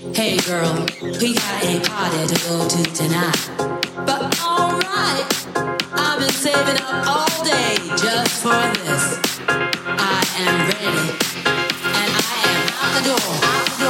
Hey girl, we got a party to go to tonight. But alright, I've been saving up all day just for this. I am ready, and I am out the door. Out the door.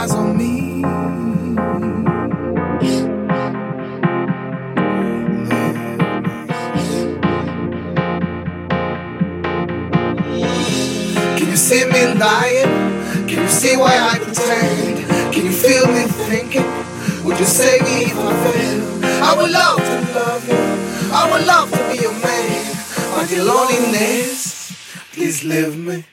eyes on me. Can you see me lying? Can you see why I pretend? Can you feel me thinking? Would you save me if I fail? I would love to love you. I would love to be your man. But your loneliness, please leave me.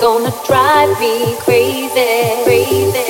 gonna drive me crazy, crazy.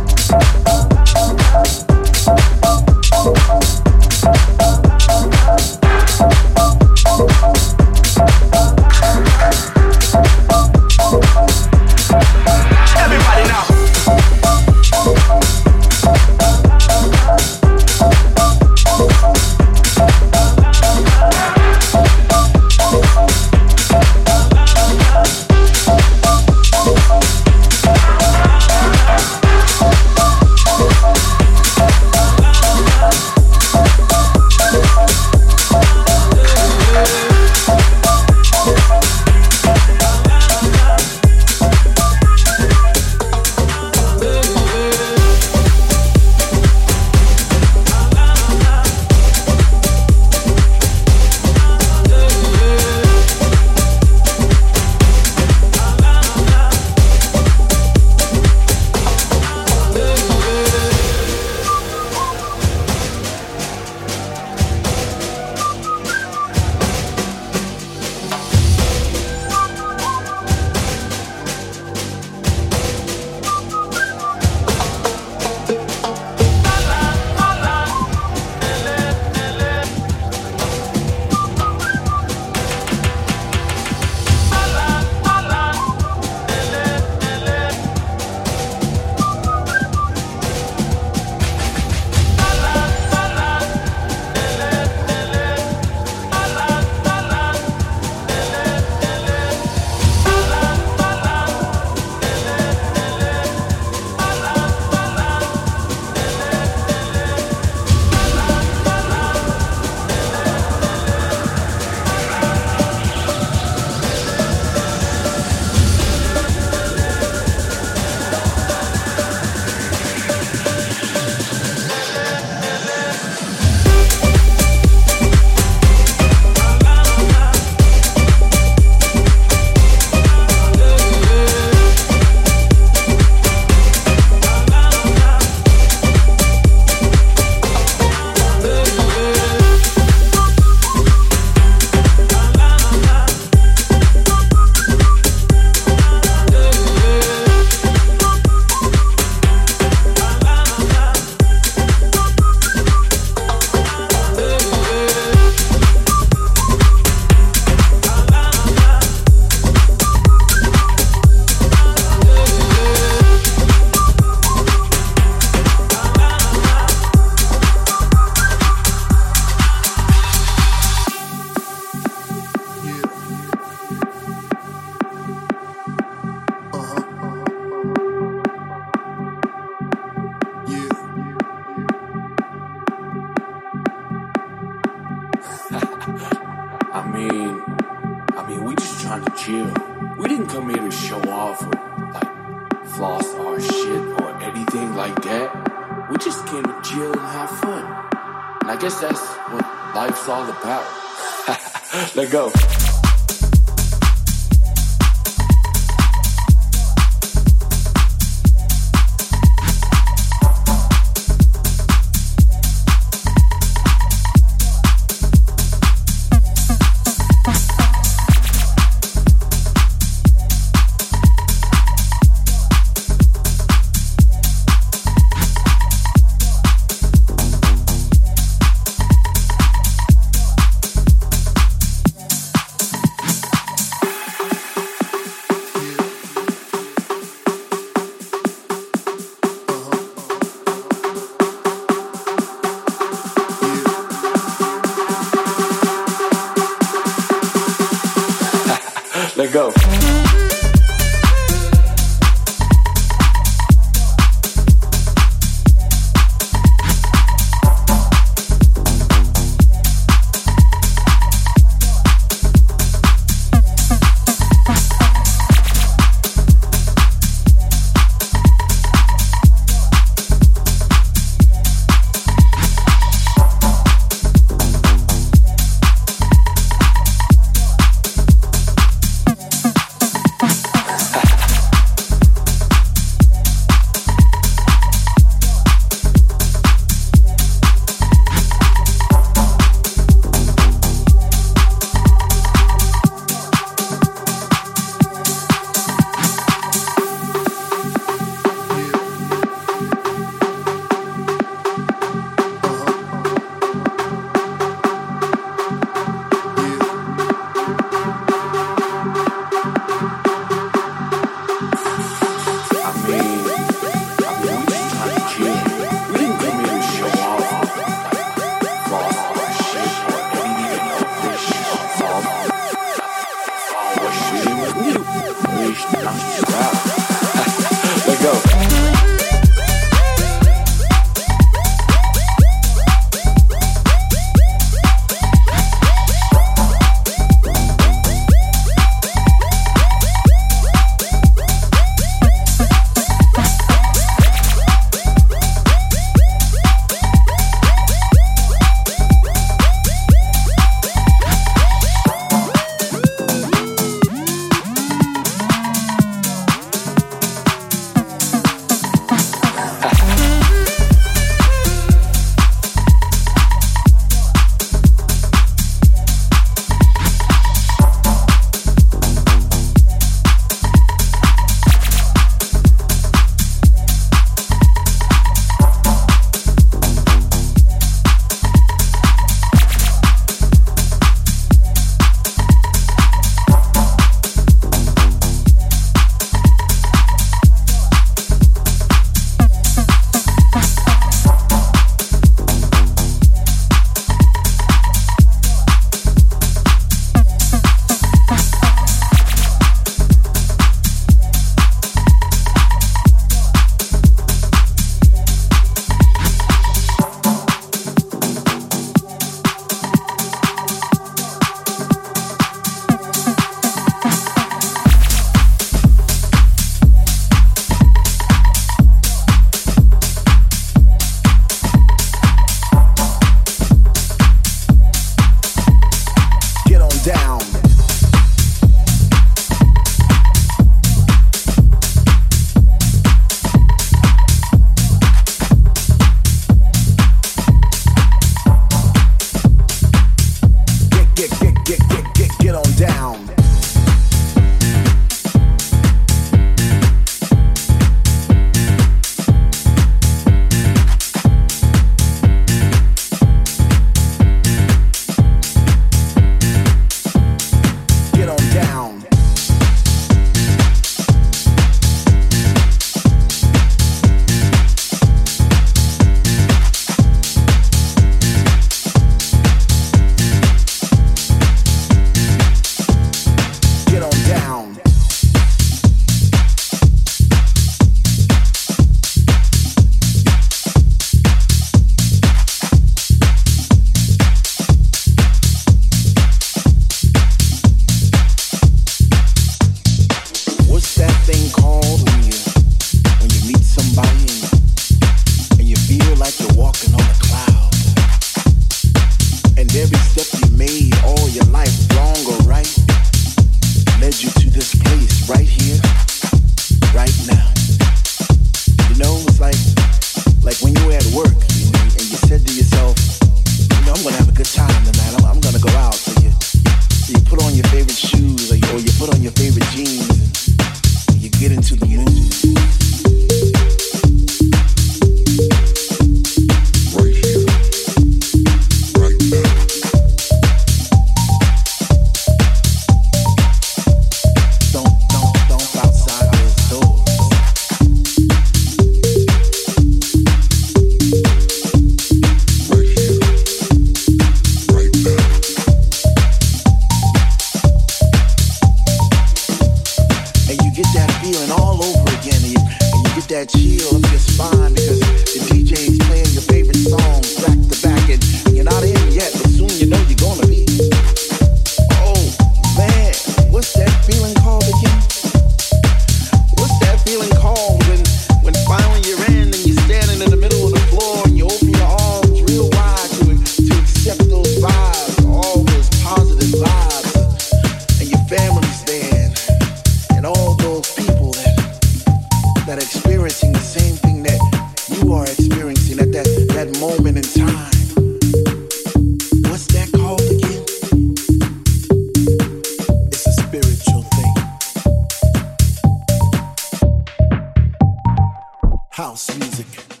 Music.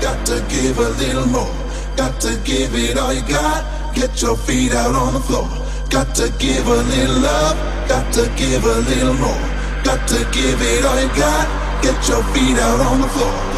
Got to give a little more. Got to give it all you got, get your feet out on the floor. Got to give a little love, got to give a little more. Got to give it all you got, get your feet out on the floor.